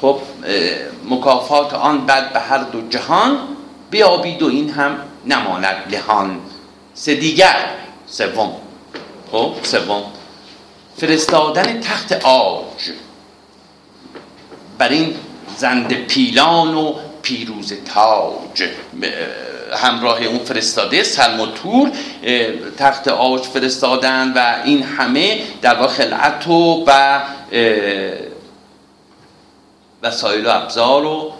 خب مکافات آن بد به هر دو جهان بیابید و این هم نماند لهان سه دیگر سوم. خب سوم. فرستادن تخت آج. بر این زند پیلان و پیروز تاج. همراه اون فرستاده سلم و تور. تخت آج فرستادن و این همه در واقع خلعت و وسایل و ابزار و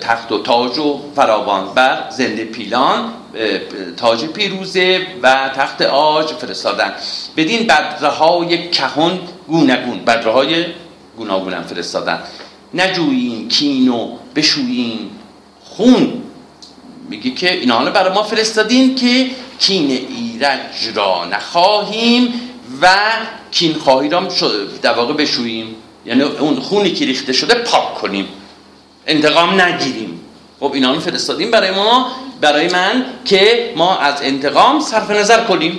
تخت و تاج و فراوان بر زنده پیلان تاج پیروزه و تخت آج فرستادن. بدین بدرهای کهون گونگون بدرهای گوناگون فرستادن. نجویین کین و بشویین خون. میگه که اینا رو برای ما فرستادین که کین ایرج را نخواهیم و کین خواهی را در واقع بشوییم. یعنی اون خونی که ریخته شده پاک کنیم. انتقام نگیریم. خب اینا رو فرستادیم برای ما برای من که ما از انتقام صرف نظر کنیم.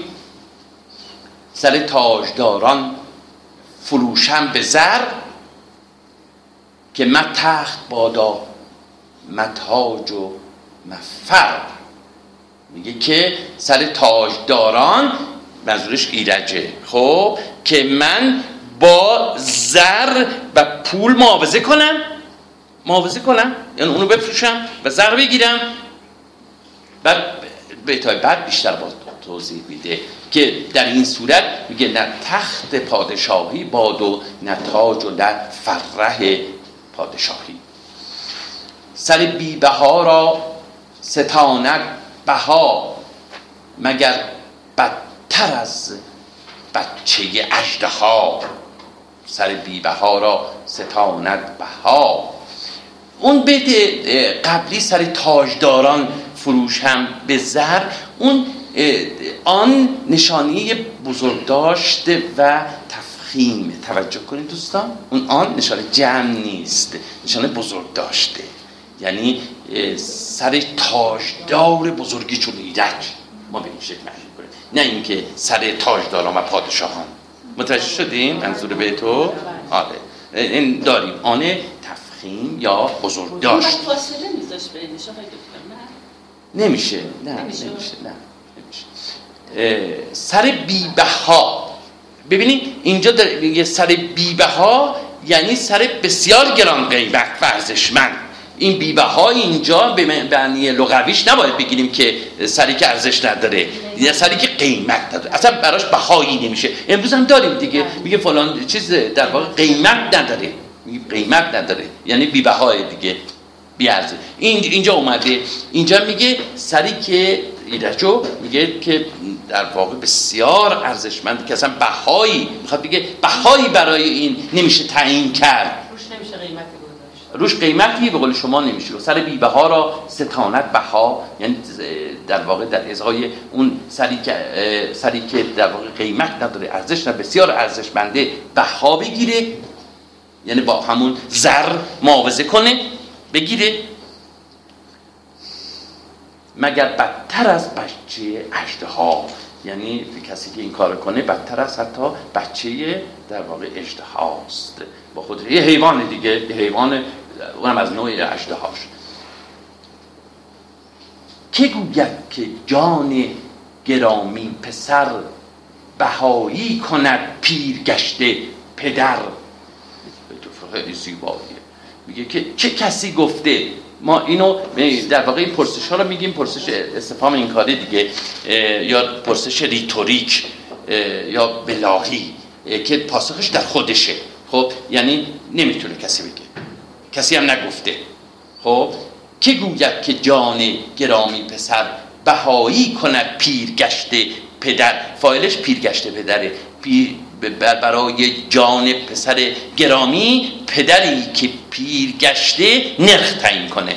سر تاجداران فروشم به زر که من تخت بادا متاج و مفر. میگه که سر تاجداران منظورش ایرجه. خب که من با زر و پول معاوضه کنم. معاوضه کنم. یعنی اونو بفروشم و زر بگیرم. و بیتای بعد بیشتر باز توضیح میده که در این صورت میگه نه تخت پادشاهی باد و نه تاج و نه فرح پادشاهی. سر بیبها را ستاند بها مگر بدتر از بچه اجدها سر بیبها را ستاند بها. اون بیت قبلی سر تاجداران فروش هم به زر. اون آن نشانی بزرگ داشته و تفخیم. توجه کنید دوستان اون آن نشانه جمع نیست نشانه بزرگ داشته. یعنی سر تاجدار بزرگی چون ایرج. ما به این شکل نه اینکه سر تاجداران و پادشاهان. متوجه شدیم؟ منظور به تو؟ آره. این داریم. آن تفخیم یا بزرگ داشت. فاصله نمیشه. نه نمیشه. نه نمیشه. سر بیبها. ببینید اینجا در سر بیبها یعنی سر بسیار گران قیمت ورزشمند. این بیبه های اینجا به معنی لغویش نباید بگیریم که سری که ارزش نداره. یا سری که قیمت نداره. اصلا براش بهایی نمیشه. امروز هم داریم دیگه. میگه فلان چیز در واقع قیمت نداره. قیمت نداره. یعنی بیبه های دیگه. بیارزه این اینجا اومده. اینجا میگه سری که ایرجو میگه که در واقع بسیار ارزشمند که اصلا بهایی می‌خواد بگه بهایی برای این نمیشه تعیین کرد. روش قیمتی به قول شما نمیشه. سر بیبه ها را ستانت بها یعنی در واقع در ازای اون سری که سری که در واقع قیمت نداره ارزش نه بسیار ارزشمنده بها بگیره یعنی با همون زر معاوضه کنه بگیره. مگر بدتر از بچه اجده ها یعنی کسی که این کار کنه بدتر از حتی بچه در واقع اجده هاست با خود یه حیوان دیگه یه حیوان اونم از نوع اجده هاش که گوید که جان گرامی پسر بهایی کند پیر گشته پدر خیلی زیباییه. میگه که چه کسی گفته؟ ما اینو در واقع این پرسش ها رو میگیم پرسش استفهام این کاری دیگه یا پرسش ریتوریک یا بلاهی که پاسخش در خودشه. خب یعنی نمی‌تونه کسی بگه. کسی هم نگفته. خب که گوید که جان گرامی پسر بهایی کند پیرگشته پدر؟ فایلش پیرگشته پدره. پیر برای جان پسر گرامی پدری که پیرگشته نرخ تعیین کنه.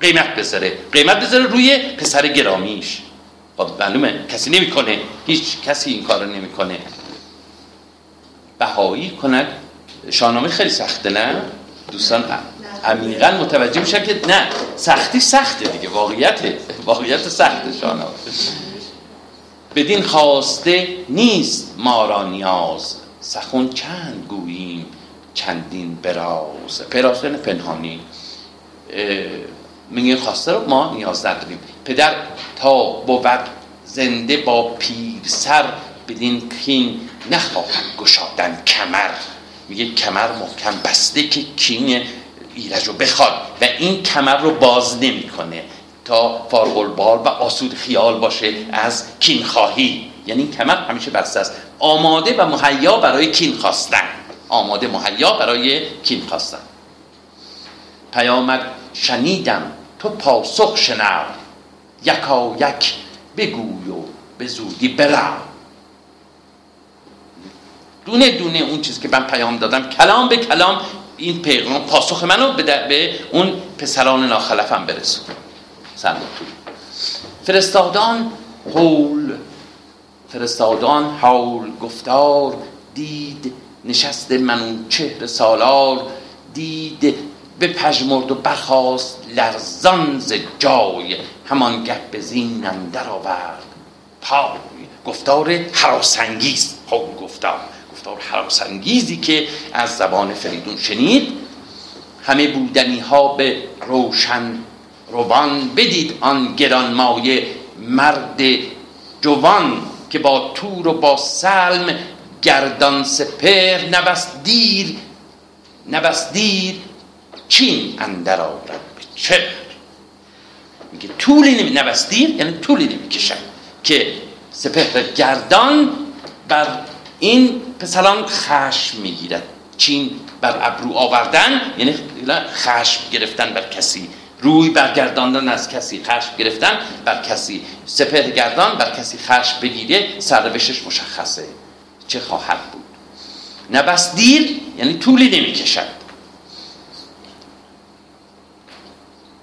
قیمت بذاره. قیمت بذاره روی پسر گرامیش. خب معلومه. کسی نمی‌کنه. هیچ کسی این کارو نمی‌کنه. بهایی کند. شاهنامه خیلی سخته نه؟ دوستان عمیقا متوجه میشن که نه سختی سخته دیگه واقعیته. واقعیت سخته شاهنامه بدین خواسته نیست ما را نیاز. سخن چند گوییم چندین براز. یعنی پنهانی میگه خواسته رو ما نیاز نداریم. پدر تا بود زنده با پیر سر بدین کین نخواهد گشادن کمر. میگه کمر محکم بسته که کین ایرج رو بخواد و این کمر رو باز نمی‌کنه تا فارغ البال و آسود خیال باشه از کین خواهی. یعنی این کمر همیشه بسته است. آماده و مهیا برای کین خواستن. آماده مهیا برای کین خواستن. پیامد شنیدم تو پاسخ شنو یکا یک بگوی و به زودی برم. دونه دونه اون چیز که من پیام دادم کلام به کلام این پیغام پاسخ منو به, به اون پسران ناخلفم برسون. فرستادان حول فرستادان حول گفتار دید نشست منون چهر سالار دید به پژمرد و برخواست لرزان ز جای همان گپ به زین اندر آورد پای گفتار حراسنگیز خب گفتار. گفتار حراسنگیزی که از زبان فریدون شنید همه بودنی ها به روشن روان بدید آن گرانمایه مرد جوان که با تور و با سلم گردان سپر نبست دیر نبست دیر چین اندر آورد به چه میگه طولی نمی نبست دیر یعنی طولی نمی کشن که سپهر گردان بر این پسران خشم می‌گیرد. چین بر ابرو آوردن یعنی خشم گرفتن بر کسی. روی برگرداندن از کسی خشم گرفتن بر کسی. سپر گردان بر کسی خشم بگیره سرنوشتش مشخصه. چه خواهد بود؟ نه بس دیر یعنی طولی نمی‌کشد.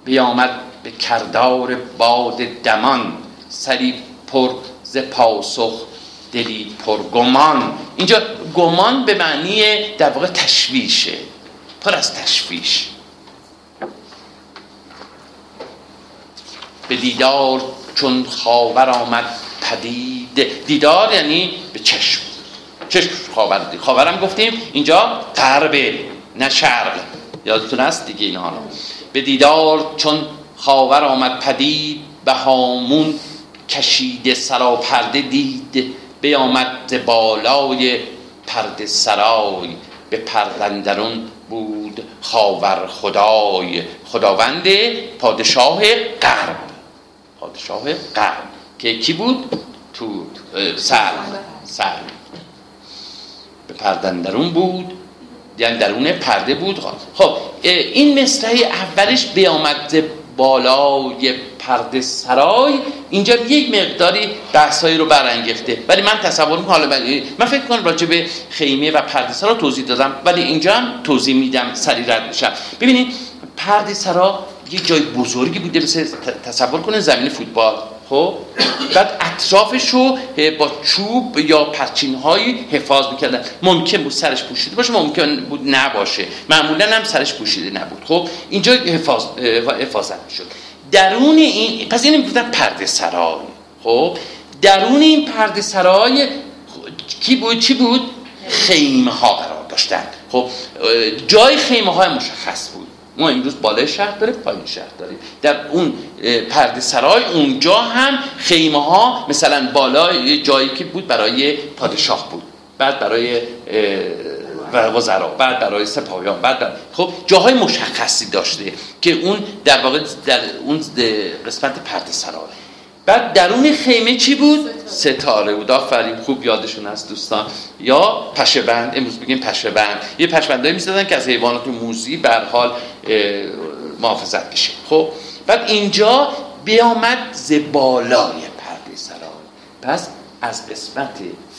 بیامد به کردار باد دمان سری پر ز پاسخ دلی پر گمان. اینجا گمان به معنی در واقع تشویشه. پر از تشویش. به دیدار چون خاور آمد پدید. دیدار یعنی به چشم. چشم خاور خاورم گفتیم اینجا غرب نه شرق. یادتون است دیگه اینها به دیدار چون خاور آمد پدید به هامون کشیده سراپرده دید. بیامد بالای پرده سرای به پردندرون بود خاور خدای. خداوند پادشاه غرب پادشاه قرن که کی بود؟ تو سر سر به پردندرون بود یعنی درون پرده بود. خب این مصرع اولش بیامد بالای پرده سرای اینجا یک مقداری بحثایی رو برانگیخته. ولی من تصور می‌کنم حالا من فکر کنم راجع به خیمه و پرده سرا توضیح دادم ولی اینجا هم توضیح میدم سری رد میشم ببینید پرده سرا یه جای بزرگی بوده مثل تصور کنه زمین فوتبال. خب بعد اطرافش رو با چوب یا پرچین هایی حفاظ می‌کردن. ممکن بود سرش پوشیده باشه ممکن بود نباشه. معمولا هم سرش پوشیده نبود. خب اینجا حفاظ حفاظت می‌شد. درون این پس این می‌گفتن پرده سرای خب درون این پرده سرای کی بود؟ چی بود؟ خیمه ها قرار داشتن. خب جای خیمه های مشخص بود. ما امروز بالای شهر داریم پایین شهر داریم. در اون پرده سرای اونجا هم خیمه ها مثلا بالای جایی که بود برای پادشاه بود. بعد برای وزرا بعد برای سپاهیان بعد خب جاهای مشخصی داشته که اون در واقع در اون قسمت پرده سرای بعد درون خیمه چی بود؟ ستاره بود. آفرین خوب یادشون هست دوستان. یا پشه بند امروز بگیم پشه بند یه پشه بندایی می‌زدن که از حیوانات موزی بر حال محافظت بشه. خب بعد اینجا بیامد ز بالای پرده سرای پس از قسمت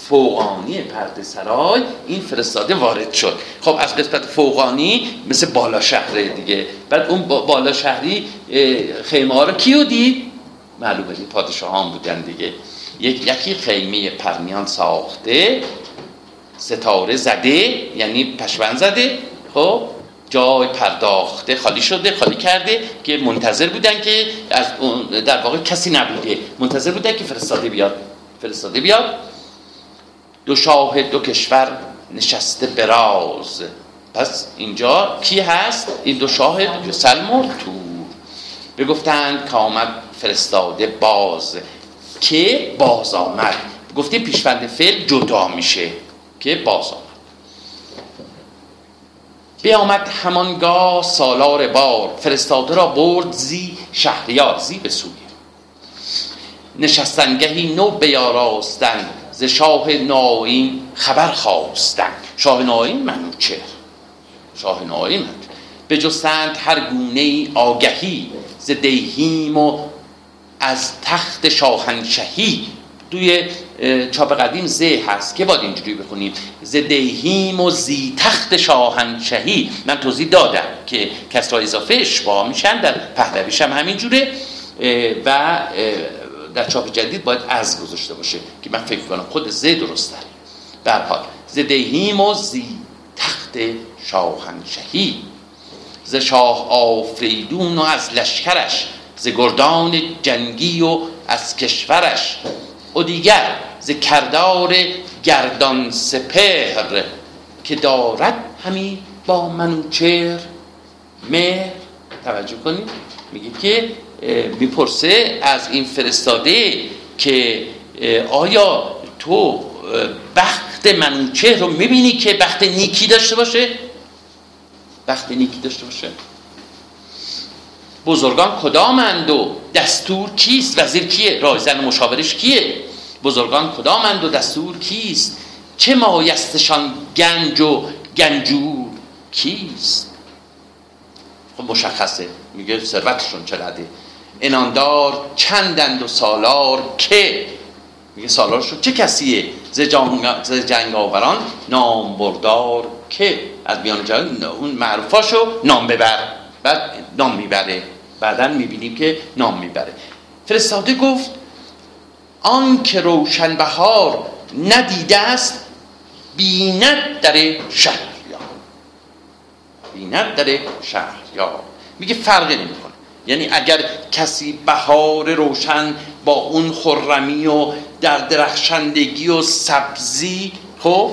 فوقانی پرده سرای این فرستاده وارد شد. خب از قسمت فوقانی مثل بالا شهره دیگه. بعد اون بالا شهری خیمه ها رو کیو دید؟ معلومه این پادشاهان بودن دیگه. یک یکی خیمه پرمیان ساخته ستاره زده یعنی پشون زده خب؟ جای پرداخته خالی شده خالی کرده که منتظر بودن که از در واقع کسی نبوده. منتظر بودن که فرستاده بیاد. فرستاده بیاد. دو شاه دو کشور نشسته براز. پس اینجا کی هست؟ این دو شاهد سلم و تور بگفتند که آمد فرستاده باز. که باز آمد؟ گفتیم پیشوند فعل جدا میشه. که باز آمد. بیامد همانگاه سالار بار. فرستاده را برد زی شهریار زی به سوی. نشستنگهی نو بیاراستن. ز شاه ناین خبر خواستن. شاه ناین منوچهر شاه ناین به جستند هر گونه آگهی. ز دیهیم و از تخت شاهنشهی توی چاپ قدیم زه هست. که باید اینجوری بخونیم؟ ز دیهیم و زی تخت شاهنشهی من توضیح دادم که کسرا اضافه اشباه میشن در پهلویش هم همینجوره. و در چاپ جدید باید از گذاشته باشه که من فکر کنم خود ز درست داره حال ز دیهیم و زی تخت شاهنشهی ز شاه آفریدون و از لشکرش ز گردان جنگی و از کشورش و دیگر ز کردار گردان سپهر که دارد همی با منوچهر مهر. توجه کنید میگه که می‌پرسه از این فرستاده که آیا تو بخت منوچهر رو می‌بینی که بخت نیکی داشته باشه؟ بخت نیکی داشته باشه. بزرگان کدامند و دستور کیست؟ وزیر کیه؟ رایزن مشاورش کیه؟ بزرگان کدامند و دستور کیست؟ چه مایستشان گنج و گنجور کیست؟ خب مشخصه. میگه ثروتشون چقدره اناندار چندند و سالار که؟ میگه سالارشون چه کسیه؟ ز جنگ آوران نام بردار که؟ از میان جنگ اون معروفاشو نام ببر. بعد نام می‌بره. بعدا می‌بینیم که نام می‌بره. فرستاده گفت آن که روشن بهار ندیده است بیند در شهر یا بیند در شهر یا میگه فرقی نمی‌کنه. یعنی اگر کسی بهار روشن با اون خرمی و در درخشندگی و سبزی خب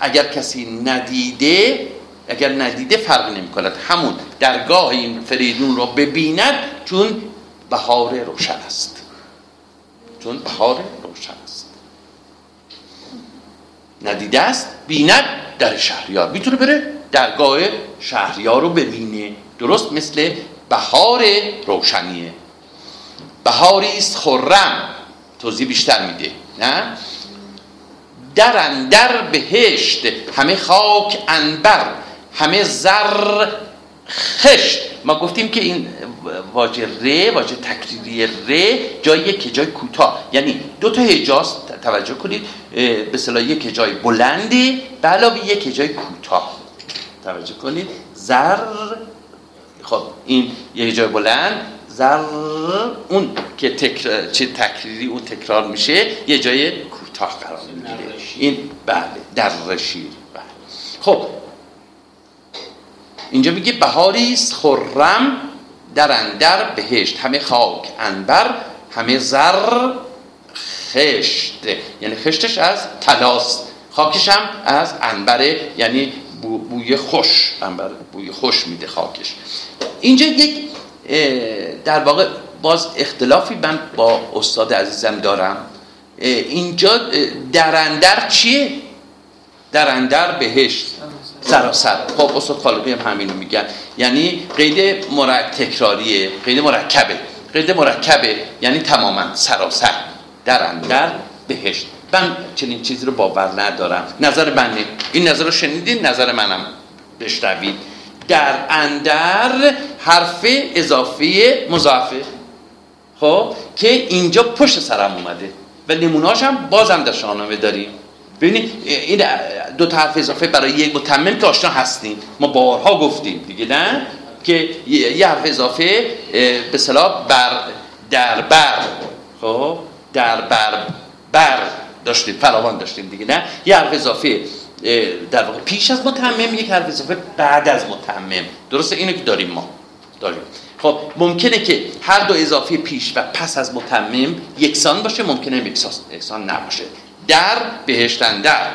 اگر کسی ندیده اگر ندیده فرق نمی کند همون درگاه این فریدون رو ببیند چون بهار روشن است. چون بهار روشن است. ندیده است بیند در شهریار. می‌تونه بره درگاه شهریار رو ببینه. درست مثل بهار روشنیه. بهاری است خرم. توضیح بیشتر میده. نه؟ در اندر بهشت همه خاک انبر. همه زر خشت. ما گفتیم که این واژه ر واژه تکریری ر جاییه که جای کوتاه. یعنی دو تا هجاست توجه کنید به اصطلاح یک جای بلندی به علاوه یک جای کوتاه. توجه کنید. زر خب این یه جای بلند زر اون که تکرار چه تکریری اون تکرار میشه یه جای کوتاه قرار می‌گیره. این بله در رشیر بله. خب اینجا میگه بهاری است خرم در اندر بهشت. همه خاک انبر همه زر خشت. یعنی خشتش از تلاست خاکش هم از انبره یعنی بوی خوش. انبر بوی خوش میده خاکش. اینجا یک در واقع باز اختلافی من با استاد عزیزم دارم. اینجا درندر چیه؟ درندر بهشت. سراسر خب استاد خالقی هم همینو میگن. یعنی قید مرکب تکراریه قید مرکبه. قید مرکبه یعنی تماما سراسر درندر بهشت. من چنین چیزی رو باور ندارم. نظر منه این نظر رو شنیدین؟ نظر منم. بشنوید. در اندر حرف اضافه مضافه خب که اینجا پشت سرم اومده. و نمونهاش هم بازم در شاهنامه داریم. ببینید این دو حرف اضافه برای یک متمم که آشنا هستیم. ما بارها گفتیم دیگه نه؟ که یه حرف اضافه به صلاح بر در بر. خب؟ در بر بر داشتیم فراوان داشتیم دیگه نه؟ یه حرف اضافه در واقع پیش از متمم یک حرف اضافه بعد از متمم. درسته؟ اینو که داریم ما. داریم. خب ممکنه که هر دو اضافه پیش و پس از متمم یکسان باشه ممکنه یکسان نباشه. در بهشتن در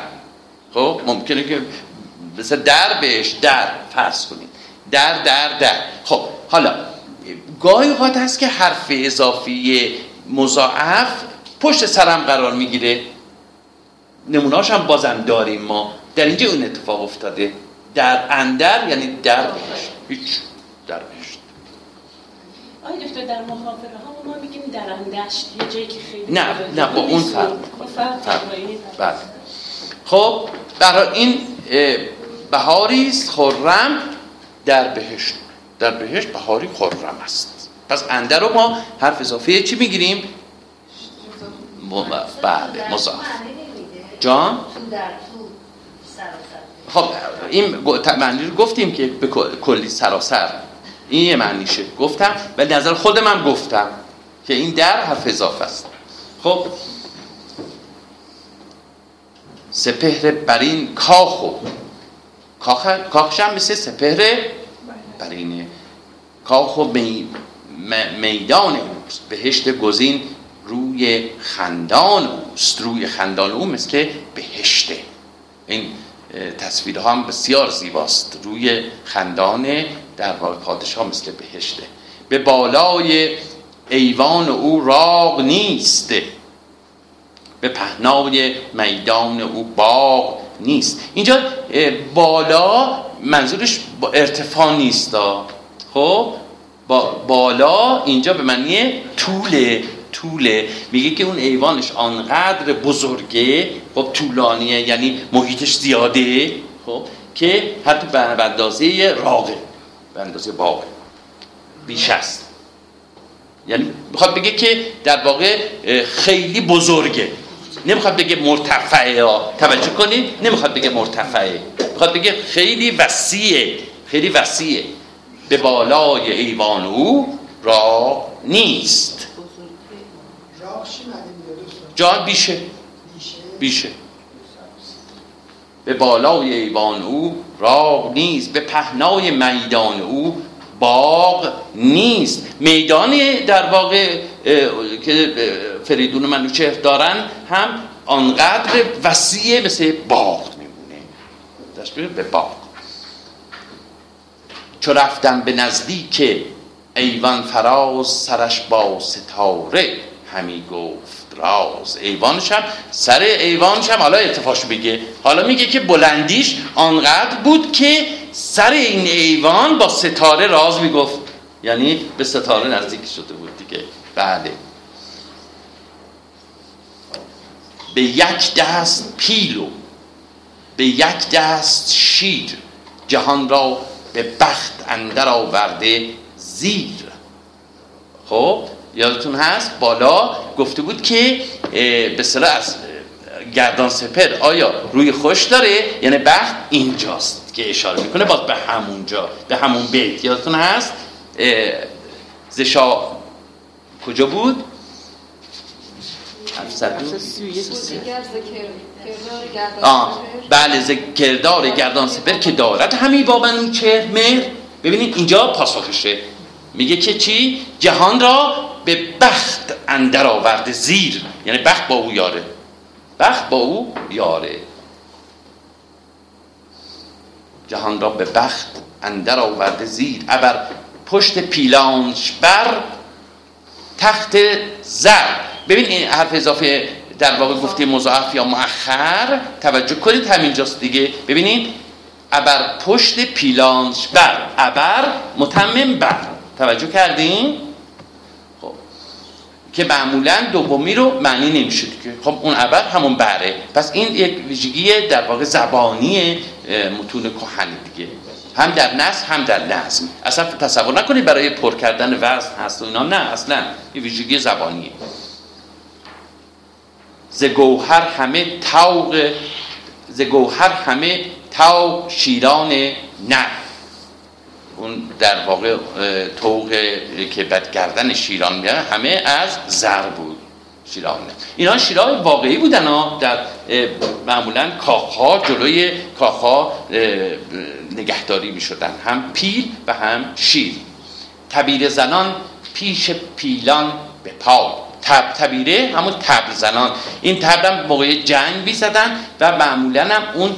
خب ممکنه که مثل در بهش در فرض کنید. در در در. خب حالا گاهی اوقات هست که حرف اضافی مضاعف پشت سرم قرار می‌گیره. نمونهاش هم بازم داریم ما. در اینجا اون اتفاق افتاده. در اندر یعنی در بهشت. هیچ آیا دکتر در محافظه ها ما میگیم در اندشت یه جایی که خیلی نه نه با اون فرق بله. خب برای این بهاری است خرم در بهشت. در بهشت بهاری خرم است. پس انده رو ما حرف اضافه چی می‌گیریم؟ بله مضاف. جان؟ خب این معنی رو گفتیم که به کلی سراسر. این یه معنیشه. گفتم ولی نظر خودم هم گفتم که این در حرف اضافه است. خب سپهر برین کاخو کاخ کاخش هم مثل سپهر برینه کاخو می میدان اوست. بهشت گزین روی خندان اوست. روی خندان او مثل بهشته این تصویرها هم بسیار زیباست. روی خندان در واقع پادشاه مثل بهشته. به بالای ایوان او راغ نیست. به پهنای میدان او باغ نیست. اینجا بالا منظورش ارتفاع نیست خب؟ با بالا اینجا به معنی طوله طوله. میگه که اون ایوانش آنقدر بزرگه خب طولانیه یعنی محیطش زیاده خب که حتی به اندازه راغه. به اندازه باغ. بیش است. یعنی می‌خواد بگه که در واقع خیلی بزرگه. نمی‌خواد بگه مرتفعه ها. توجه کنید نمی‌خواد بگه مرتفعه. می‌خواد بگه خیلی وسیعه. خیلی وسیعه. به بالای ایوان او را نیست. جان بیشه. بیشه. به بالای ایوان او راغ نیست به پهنای میدان او باغ نیست. میدانی در واقع که فریدون منوچهر دارن هم آنقدر وسیع مثل باغ میمونه. تشبیه به باغ. چو رفتم به نزدیک ایوان فراز سرش با ستاره همی گفت. راز ایوانش هم سر ایوانش هم حالا ارتفاعش بگه حالا میگه که بلندیش آنقدر بود که سر این ایوان با ستاره راز می‌گفت. یعنی به ستاره نزدیک شده بود دیگه. بله. به یک دست پیلو به یک دست شیر جهان را به بخت اندر آورده زیر. خب؟ یادتون هست؟ بالا گفته بود که به صلاح از گردان سپر آیا روی خوش داره؟ یعنی بخت اینجاست که اشاره می‌کنه باز به همونجا به همون بیت. یادتون هست؟ زشا کجا بود؟ آه بله کردار گردان سپر که دارد. همی با من چهر مهر. ببینید اینجا پاسخشه. میگه که چی؟ جهان را به بخت اندر آورده زیر. یعنی بخت با او یاره. بخت با او یاره. جهان را به بخت اندر آورده زیر. ابر پشت پیلانش بر تخت زر. ببین این حرف اضافه در واقع گفته مضاعف یا مؤخر. توجه کنید همینجاست دیگه. ببینید ابر پشت پیلانش بر. ابر متمم بر. توجه کردین؟ خب. که معمولا دومی رو معنی نمیشه که. خب اون ابر همون بره. پس این یک ویژگی در واقع زبانی متون کهن دیگه. هم در نص هم در نظم اصلا تصور نکنید برای پر کردن وزن هست و اینا. نه اصلا. یه ویژگی زبانیه. ز گوهر همه توق ز گوهر همه توق شیران نه اون در واقع توق که بدگردن شیران میاره همه از زر بود شیران اینا شیران واقعی بودن ها در معمولا کاخها جلوی کاخها نگهداری می شدن هم پیل و هم شیر. تبیر زنان پیش پیلان به پای تب تبیره همون تبر زنان. این تبر هم موقع جنگ زدن و معمولا هم اون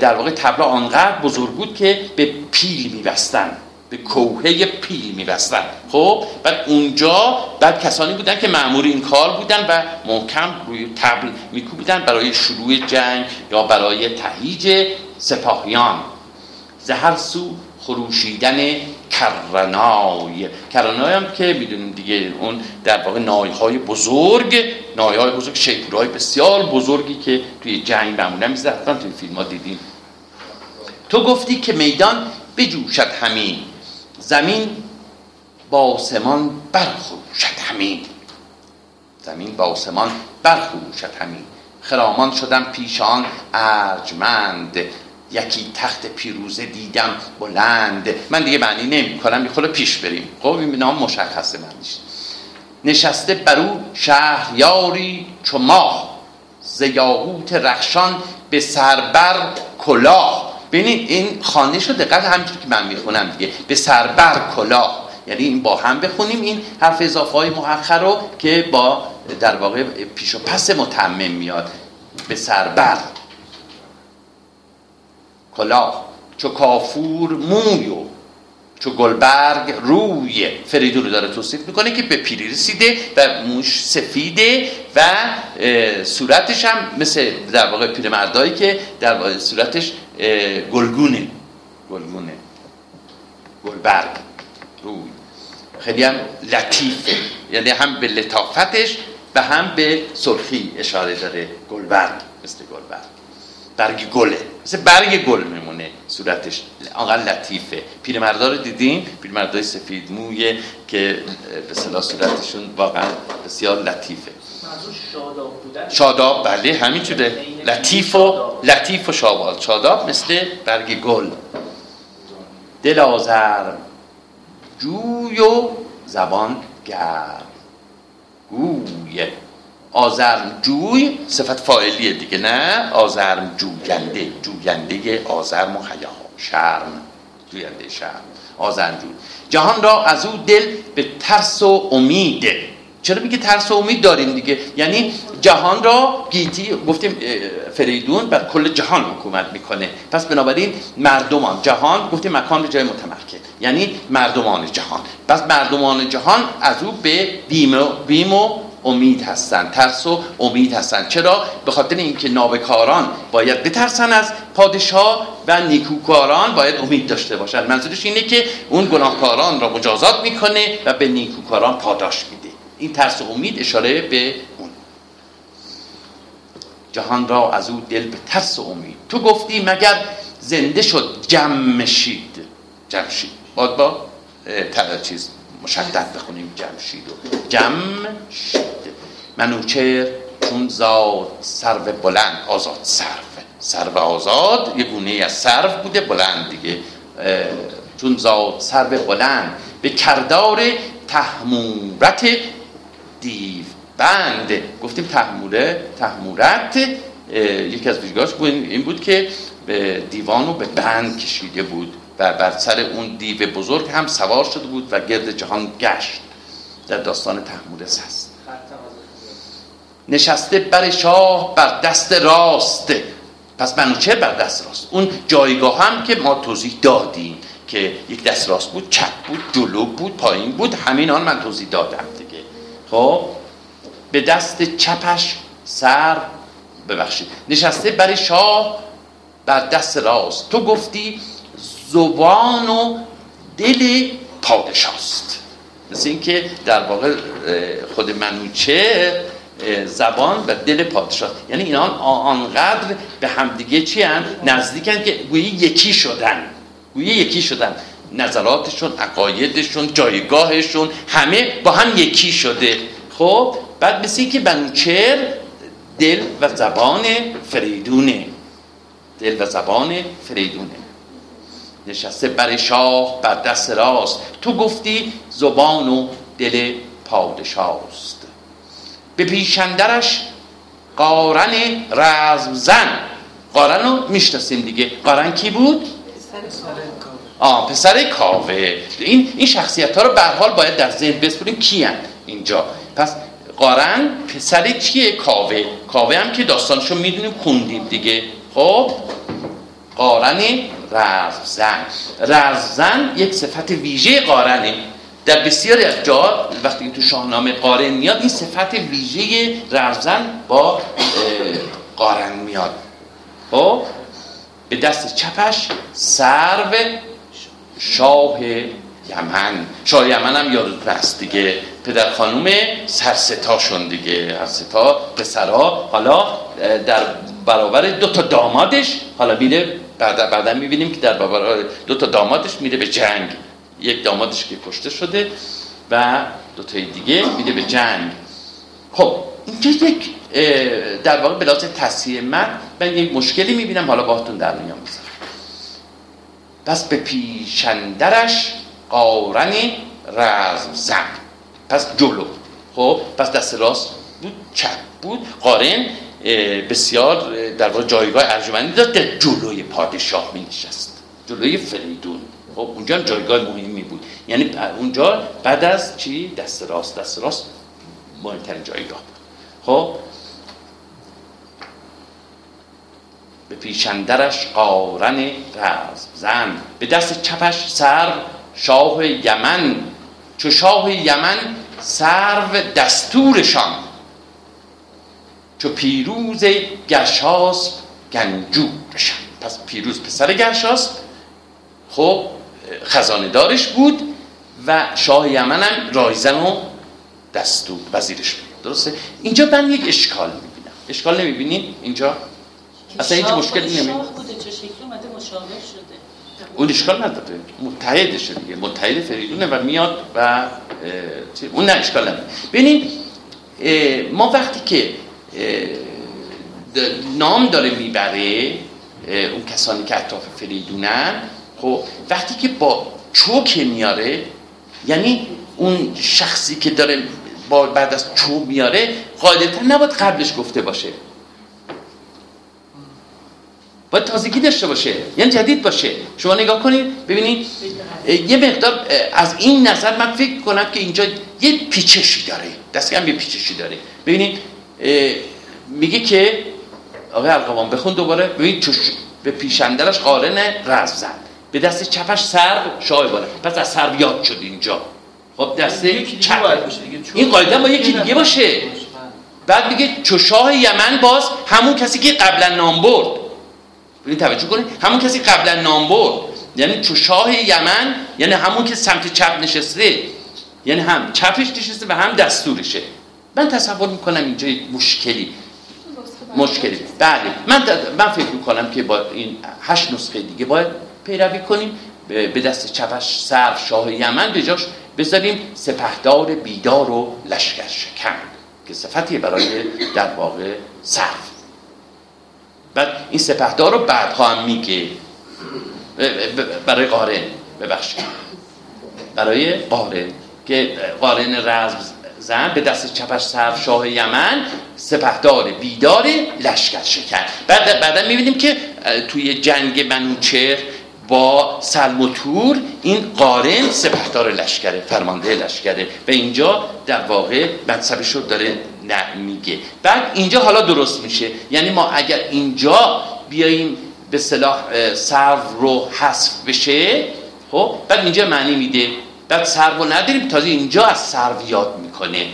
در واقع تبلا آنقدر بزرگ بود که به پیل میبستن به کوهه پیل میبستن. خب بعد اونجا بعد کسانی بودن که معمور این کار بودن و محکم روی تبل میکوبیدن برای شروع جنگ یا برای تهیج سپاهیان. زهر سو خروشیدن کرنای کرنای هم که می‌دونیم دیگه اون در واقع نایهای بزرگ نایهای بزرگ شیپورهای بسیار بزرگی که توی جنگ معمولا می‌زدن توی فیلم ها دیدیم. تو گفتی که میدان بجوشد همین. زمین با آسمان برخروشد همین. زمین با آسمان برخروشد همین. خرامان شدم پیشان ارجمند. یکی تخت پیروزه دیدم بلند. من دیگه معنی نمی کنم خود پیش بریم. خب این نام مشخصه معنیش نشسته برو شهریاری چو ماه. رخشان به سربر کلاه. ببینید این خانه شو دقت همینجور که من می‌خونم دیگه. به سربر کلاه. یعنی این با هم بخونیم. این حرف اضافه های مؤخر رو که با در واقع پیش و پس متمم میاد. به سربر. کلاه چو کافور مویو چو گلبرگ روی فریدون رو داره توصیف می‌کنه که به پیری رسیده و موش سفیده و صورتش هم مثل در واقع پیرمردایی که در صورتش گلگونه. گلگونه. گلبرگ روی. خیلی هم لطیفه. یعنی هم به لطافتش و هم به سرخی اشاره داره. گلبرگ مثل گلبرگ. برگ گله. مثل برگ گل میمونه صورتش. آنقدر لطیفه. پیرمردا رو دیدیم پیرمردای سفید مویه که به صلاح صورتشون واقعا بسیار لطیفه. شاداب بودن؟ شاداب بله همینجوره لطیف و لطیف و شابال شاداب مثل برگ گل. دل آزر. جوی و زبان گرم. گویه. آزرم جوی صفت فاعلیه دیگه نه؟ آزرم جوینده جوینده آزرم و حیا. شرم جوینده شرم آزرم جوی جهان را از او دل به ترس و امیده چرا میگه ترس و امید داریم دیگه؟ یعنی جهان را گیتی گفتیم فریدون بر کل جهان حکومت می‌کنه. پس بنابراین مردمان جهان گفتیم مکان به جای متمرکز. یعنی مردمان جهان. پس مردمان جهان از او به بیم و امید هستند ترس و امید هستند چرا؟ به خاطر اینکه نابکاران باید بترسن از پادشاه و نیکوکاران باید امید داشته باشند منظورش اینه که اون گناهکاران را مجازات می‌کنه و به نیکوکاران پاداش میده. این ترس و امید اشاره به اون. جهان را از او دل به ترس و امید. تو گفتی مگر زنده شد جمشید جمشید باد با؟ چیز. مشدد بخونیم جمشید و جمشید منوچر چون زاد سرو بلند. آزاد سرو. سرو آزاد یه گونه از سرو بوده بلند دیگه. چون زاد سرو بلند. به کردار تحمورت دیو بند. گفتیم تحموره تحمورت. یکی از ویژگاهاش این بود که دیوانو به بند کشیده بود. و بر سر اون دیو بزرگ هم سوار شده بود و گرد جهان گشت. در داستان تحمورس هست نشسته بر شاه بر دست راست. پس منوچه بر دست راست؟ اون جایگاه هم که ما توضیح دادیم که یک دست راست بود چپ بود جلو بود پایین بود همین آن من توضیح دادم دیگه. خب به دست چپش سر ببخشید. نشسته بر شاه بر دست راست. تو گفتی زبان و دل پادشاست. مثل اینکه در واقع خود منوچه زبان و دل پادشاه یعنی اینا آنقدر به همدیگه چی هن؟ نزدیکن که گویی یکی شدن. گویی یکی شدن. نظراتشون عقایدشون جایگاهشون همه با هم یکی شده. خب بعد مثل که بنوچر دل و زبان فریدونه. دل و زبان فریدونه. نشسته بر شاه بر دست راست. تو گفتی زبان و دل پادشاست. به پیشندرش قارن رزمزن قارن رو می‌شناسیم دیگه. قارن کی بود؟ آه پسر کاوه. این این شخصیت ها رو به حال باید در ذهن بسپریم کی اینجا. پس قارن پسر کیه کاوه؟ کاوه هم که داستانشو می‌دونیم خوندیم دیگه. خب قارن رزمزن. رزمزن یک صفت ویژه قارنه. در بسیاری از جا وقتی تو شاهنامه قارن میاد این صفت ویژه رزمزن با قارن میاد. خب؟ به دست چپش سرو شاه یمن. شاه یمن هم یادتون هست دیگه. پدر خانوم سرستاشون دیگه. هر ستا پسرها حالا در برابر دو تا دامادش. حالا میره بعد بعدا می‌بینیم که در برابر دو تا دامادش میره به جنگ. یک دامادش که کشته شده و دو تای دیگه میره به جنگ. خب اینجا یک در واقع بلاس تصحیح من من یک مشکلی می‌بینم حالا باهاتون در می‌ذارم. پس به پیشندرش قارن رزم زن. پس جلو. خب پس دست راست بود چپ بود. قارن بسیار در واقع جایگاه ارجمندی داد در جلوی پادشاه می نشست جلوی فریدون. خب اونجا جایگاه مهمی بود. یعنی اونجا بعد از چی؟ دست راست. دست راست مهمترین جایگاه بود. خب به پیشندرش قارن رزم زن. به دست چپش سر شاه یمن. چو شاه یمن سرو دستورشان چو پیروز گرشاس گنجورشان پس پیروز پسر گرشاس خب خزانه دارش بود و شاه یمن هم رایزن و دستور وزیرش بود. درسته؟ اینجا من یک اشکال می‌بینم. اشکال نمی‌بینیم اینجا؟ اصلا هیچ مشکلی نمی‌بینیم اون اشکال نداره. متحدشه دیگه. متحد فریدونه و میاد و اون نه اشکال نداره. ببینید ما وقتی که نام داره می‌بره اون کسانی که اطراف فریدونن. خب وقتی که با چوک میاره یعنی اون شخصی که داره با بعد از چوب میاره قاعدتا نباید قبلش گفته باشه. باید تازگی داشته باشه یعنی جدید باشه. شما نگاه کنید ببینید یه مقدار از این نظر من فکر کنم که اینجا یه پیچشی داره. دستی هم یه پیچشی داره. ببینید میگه که آقای القوام بخون دوباره چوش به پیشندرش قارن رز زد. به دست چپش سر شاه باره. پس از سر یاد شد اینجا. خب دست چپ. این قاعده با یکی دیگه باشه. بعد میگه چو شاه یمن باز همون کسی که قبلا نام برد. ببین توجه کنید همون کسی قبلا نام برد. یعنی چو شاه یمن یعنی همون که سمت چپ نشسته. یعنی هم چپش نشسته و هم دستورشه. من تصور می‌کنم اینجا مشکلی. مشکلی. بله. من, من فکر می‌کنم که با این هشت نسخه دیگه باید پیروی کنیم. به دست چپش سر شاه یمن به جاش بذاریم. سپهدار بیدار و لشکر شکن که صفتی برای در واقع صرف بعد این سپهدار رو بعدها هم میگه. برای قارن. ببخشید. برای قارن. که قارن رزم زن به دست چپش صرف شاه یمن سپهدار بیدار لشکر شکن بعد بعدا می‌بینیم که توی جنگ منوچهر با سلم و تور این قارن سپهدار لشکره فرمانده لشکره. و اینجا در واقع منصبش رو داره نه میگه. بعد اینجا حالا درست میشه. یعنی ما اگر اینجا بیاییم به صلاح سرو رو حذف بشه خب؟ بعد اینجا معنی میده بعد سرو رو نداریم تازه اینجا از سرو یاد می‌کنه.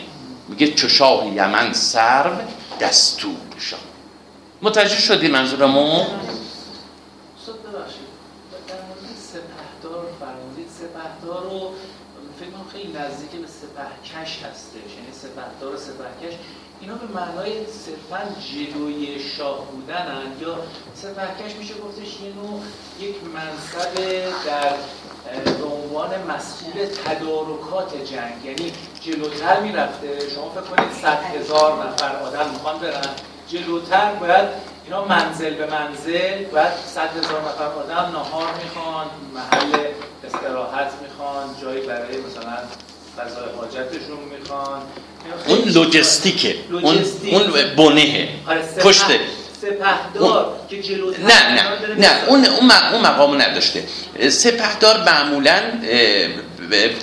میگه چو شاه یمن سرو دستور شد متوجه شدی منظورمو؟ نزدیک به سپهکش هستش. یعنی سپهدار و سپهکش اینا به معنای صرفا جلوی شاه بودنن یا سپهکش میشه گفتش یه نوع یک منصب در به عنوان مسئول تدارکات جنگ. یعنی جلوتر می‌رفته. شما فکر کنید صد هزار نفر آدم می‌خوان برن. جلوتر باید اینا منزل به منزل باید صد هزار نفر آدم نهار می‌خوان محل استراحت می‌خوان جایی برای مثلا غذای حاجتشون می‌خوان. اون لوجستیکه. اون اون بنهه آره، پشته سپهدار که جلو نه نه نه. اون اون مقامو نداشته. سپهدار معمولا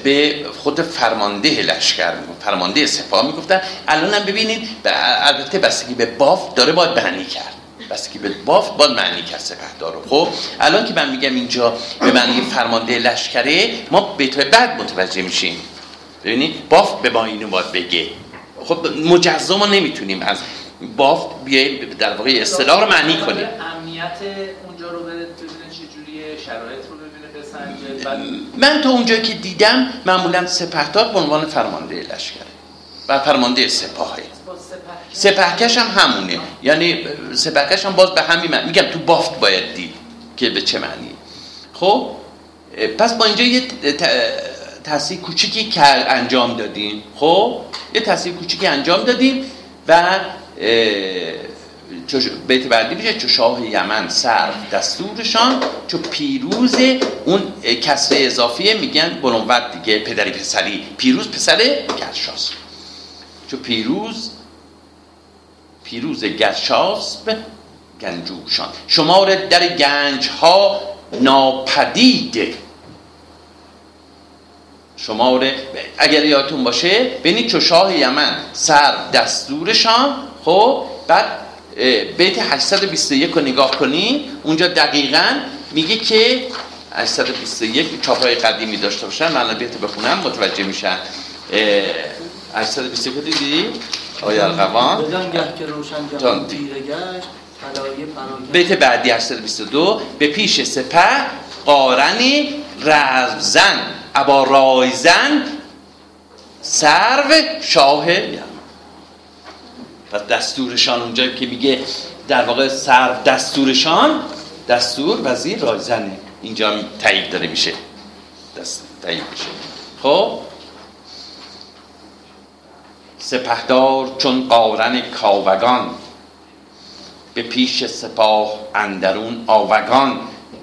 به خود فرمانده لشکر فرمانده سپاه می‌گفتن. الان هم ببینید البته بستگی به باف داره باید بهنی کرد. بس که به بافت باید معنی کرد سپهدار رو. خب الان که من میگم اینجا به معنی فرمانده لشکره ما به بعد متوجه میشیم. ببینید بافت به ما اینو باید بگه. خب مجزا ما نمی‌تونیم از بافت بیاییم در واقع اصطلاح رو معنی کنیم. امنیت اونجا رو ببینه شرایط رو ببینه بسنجه من تا اونجا که دیدم معمولا سپهدار به عنوان فرمانده لشکره و فرمانده سپاهه. سپهکش هم همونه. یعنی سپهکش هم باز به همین من میگم تو بافت باید دید که به چه معنی. خب پس با اینجا یه تصحیح کوچیکی که انجام دادیم. خب؟ یه تصحیح کوچیکی انجام دادیم و بیت بعدی میشه چو شاه یمن صرف دستورشان چو پیروز اون کسر اضافیه میگن بنوت دیگه پدری پسری. پیروز پسر گرشاس. چو پیروز پیروز به گنجوشان. شمار در گنج ها ناپدید شمار اگر یادتون باشه ببینید چو شاه یمن سر دستورشان خب بعد بیت 821 رو نگاه کنین اونجا دقیقا میگه که 821 چاپ های قدیمی داشته باشن. من بیت بخونم متوجه میشن. 821 دیدی؟ آیا القوان گشت بیت بعدی 822 به پیش سپه قارنی رزم ابا رایزن سرو شاه یمن و دستورشان اونجا که میگه در واقع سر دستورشان دستور وزیر رایزنه اینجا تایید داره میشه. دست تایید میشه. خب؟ سپهدار چون قارن کاوگان به پیش سپاه اندرون آوگان.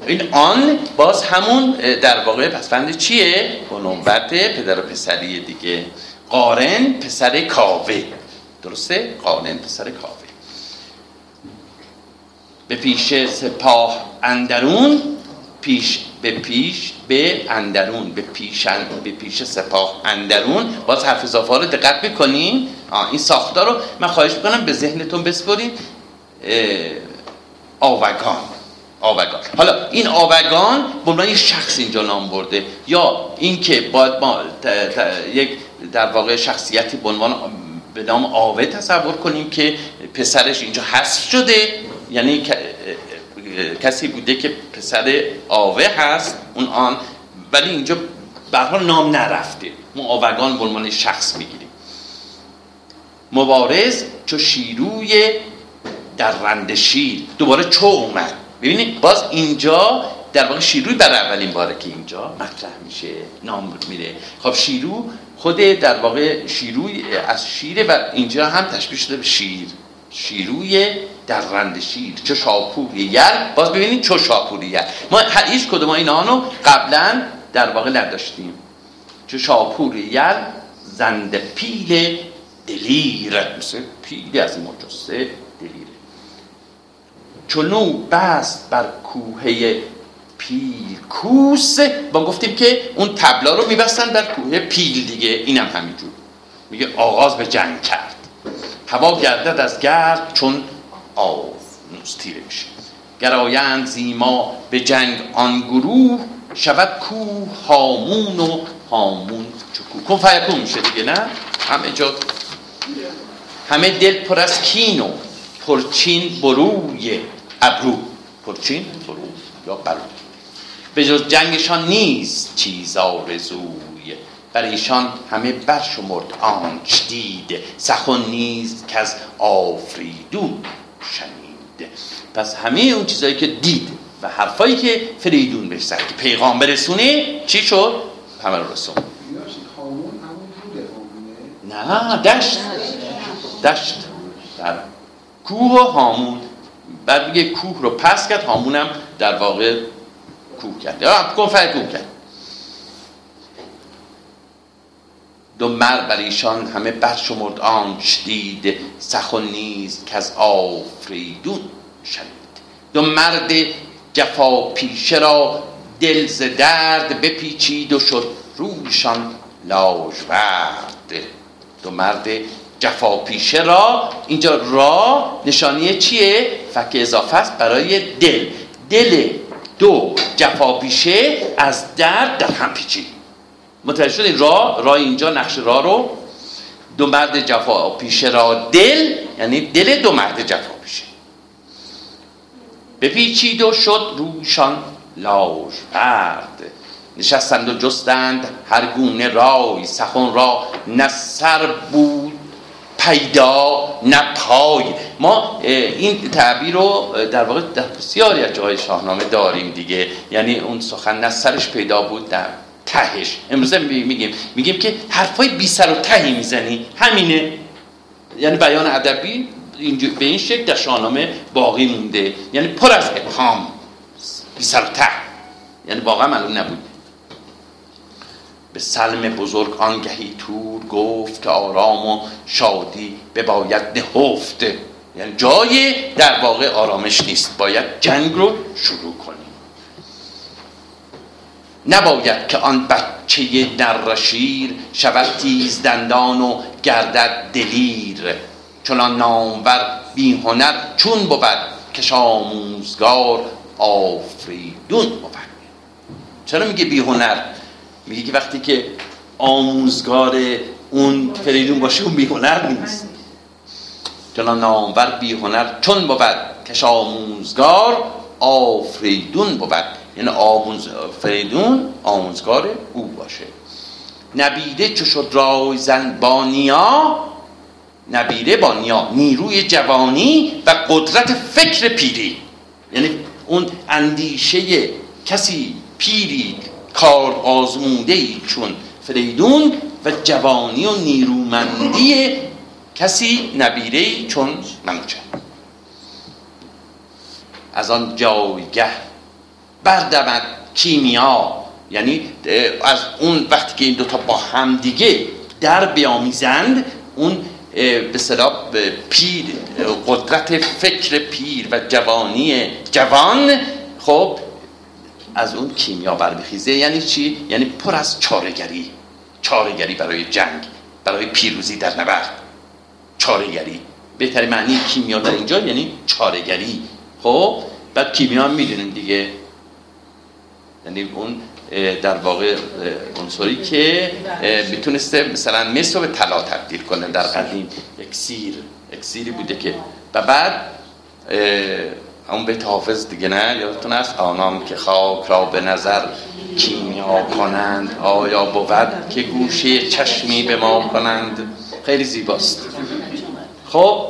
این آن باز همون در واقع پسفند چیه؟ بنوبت پدر و پسری دیگه. قارن پسر کاوه. درسته؟ قارن پسر کاوه. به پیش سپاه اندرون پیش به پیش به اندرون به پیش به پیش سپاه اندرون. باز حرف اضافه رو دقت بکنین. این ساختار رو من خواهش می‌کنم به ذهنتون بسپرین. آوگان. آوگان حالا این آوگان به عنوان شخص اینجا نام برده یا اینکه باید ما یک در واقع شخصیتی به عنوان به نام آوه تصور کنیم که پسرش اینجا حذف شده یعنی کسی بوده که پسر آوه هست اون آن ولی اینجا به نام نرفته. ما آوگان به عنوان شخص می‌گیریم. مبارز چو شیروی در رند شیر. دوباره چو اومد. ببینید باز اینجا در واقع شیروی بر اولین باره که اینجا مطرح میشه نام میره. خب شیرو خود در واقع شیروی از شیره و اینجا هم تشبیه شده به شیر. شیروی در رند شیر چه شاپوری یر باز ببینید چه شاپوری یر ما هیچ کدوم اینا رو قبلا در واقع نداشتیم. چه شاپوری یر زند پیل دلیر. مثل پیل از این مجسه چونو بست بر کوهه پیل کوس با گفتیم که اون تبلا رو میبستن بر کوه پیل دیگه اینم همینجور. میگه آغاز به جنگ کرد. هوا گردد از گرد چون آف تیره میشه. گرایند زی ما به جنگ آن گروه شود کوه هامون و هامون چو کوه. کن فیکون میشه دیگه نه؟ همه جا همه دل پر از کین و پرچین بروی ابرو. پرچین برو یا برو. به جز جنگشان نیست چیز آرزوی. بر ایشان همه برشمرد آنچ دید. سخن نیست که از آفریدون شنید. پس همه اون چیزایی که دید و حرفایی که فریدون بهش زد که پیغام برسونه چی شد؟ همه رو رسون. نه دشت. دشت. در کوه و هامون بعد میگه کوه رو پس کرد هامونم در واقع کوه کرد. یا کوه کرد. دو مرد بر ایشان همه بر شمرد آنچ دید سخن نیست که از آفریدون شنید. دو مرد جفا پیشه را دل ز درد بپیچید و شد رویشان لاژورد دو مرد جفا پیشه را اینجا را نشانی چیه؟ فک اضافه است برای دل. دل دو جفا پیشه از درد در هم پیچید. متوجه شدید را را اینجا نقش را رو. دو مرد جفا پیشه را دل یعنی دل دو مرد جفا پیشه. بپیچید و شد روشان لاش پرد. نشستند و جستند هر گونه رای. سخن را نه بود پیدا نه پای ما این تعبیر رو در واقع در بسیاری از جای شاهنامه داریم دیگه. یعنی اون سخن نه سرش پیدا بود در تهش. امروز میگیم. میگیم که حرفای بی سر و تهی می‌زنی. همینه. یعنی بیان ادبی به این شکل در شاهنامه باقی مونده. یعنی پر از ابهام. بی سر و ته. یعنی واقعا معلوم نبود. به سلم بزرگ آنگهی گفت که آرام و شادی به باید نهفت. یعنی جای در واقع آرامش نیست. باید جنگ رو شروع کنیم. نباید که آن بچه نر شیر شود تیز دندان و گردد دلیر. چنان نامور بی هنر چون بود که آموزگار آفریدون بود. چرا میگه بی هنر؟ میگه وقتی که آموزگار اون فریدون باشه اون بی هنر نیست. چنان نامور بی هنر چون بود که آموزگار آفریدون بود. یعنی آموز فریدون آموزگار او باشه. نبیده چو شد رای زن با نیا نبیره با نیا. نیروی جوانی و قدرت فکر پیری. یعنی اون اندیشه کسی پیری کار آزموده ای چون فریدون و جوانی و نیرومندی کسی نبیره چون منوچه از آن جایگه بردمد کیمیا یعنی از اون وقتی که این دوتا با هم دیگه در بیامیزند اون به صلاح پیر قدرت فکر پیر و جوانی جوان خب از اون کیمیا برمیخیزه. یعنی چی؟ یعنی پر از چارگری چارگری برای جنگ برای پیروزی در نبرد. چارگری بهترین معنی کیمیا در اینجا یعنی چارگری خب بعد کیمیا هم می‌دونیم دیگه. یعنی اون در واقع عنصری که می‌تونسته مثلا مس رو به طلا تبدیل کنه در قدیم. اکسیر اکسیری بوده که. و بعد اون به حافظ دیگه نه؟ یادتون است آنان که خاک را به نظر کیمیا کنند؟ آیا بود که گوشه چشمی به ما کنند؟ خیلی زیباست. خب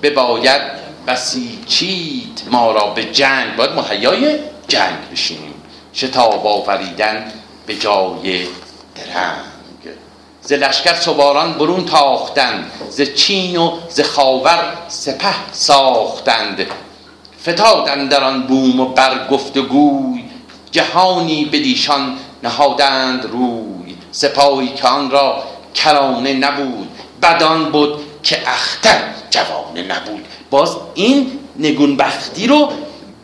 به باید بسیچید ما را به جنگ باید مهیای جنگ بشیم. شتاب آوریدن به جای درنگ. ز لشکر سواران برون تاختند ز چین و ز خاور سپه ساختند. فتادند در آن بوم و گوی. جهانی بدیشان نهادند روی. سپاهی که آن را کرانه نبود. بدان بود که اختر جوانه نبود. باز این نگونبختی رو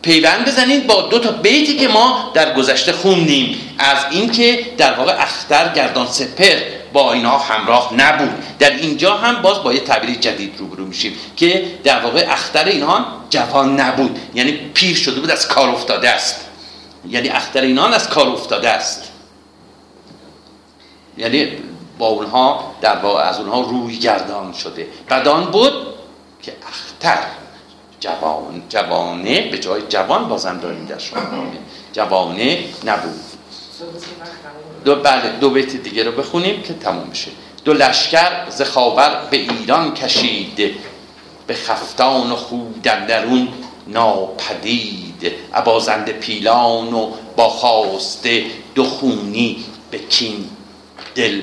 پیوند بزنید با دو تا بیتی که ما در گذشته خوندیم. از اینکه در واقع اختر گردان سپر با اینا همراه نبود. در اینجا هم باز با یه تعبیر جدید روبرو میشیم که در واقع اختر اینها جوان نبود. یعنی پیر شده بود از کار افتاده است. یعنی اختر اینان از کار افتاده است. یعنی با اونها در واقع از اونها روی گردان شده. بدان بود که اختر جوان جوانه به جای جوان بازم داریم در شما. جوانه نبود. دو بله دو بیت دیگه رو بخونیم که تموم بشه. دو لشکر ز خاور به ایران کشید به خفتان و در درون ناپدید. عبازند پیلان و با خواسته دو خونی به کین دل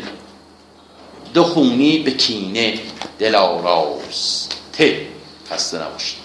دو خونی به کینه دل آراسته. خسته نباشید.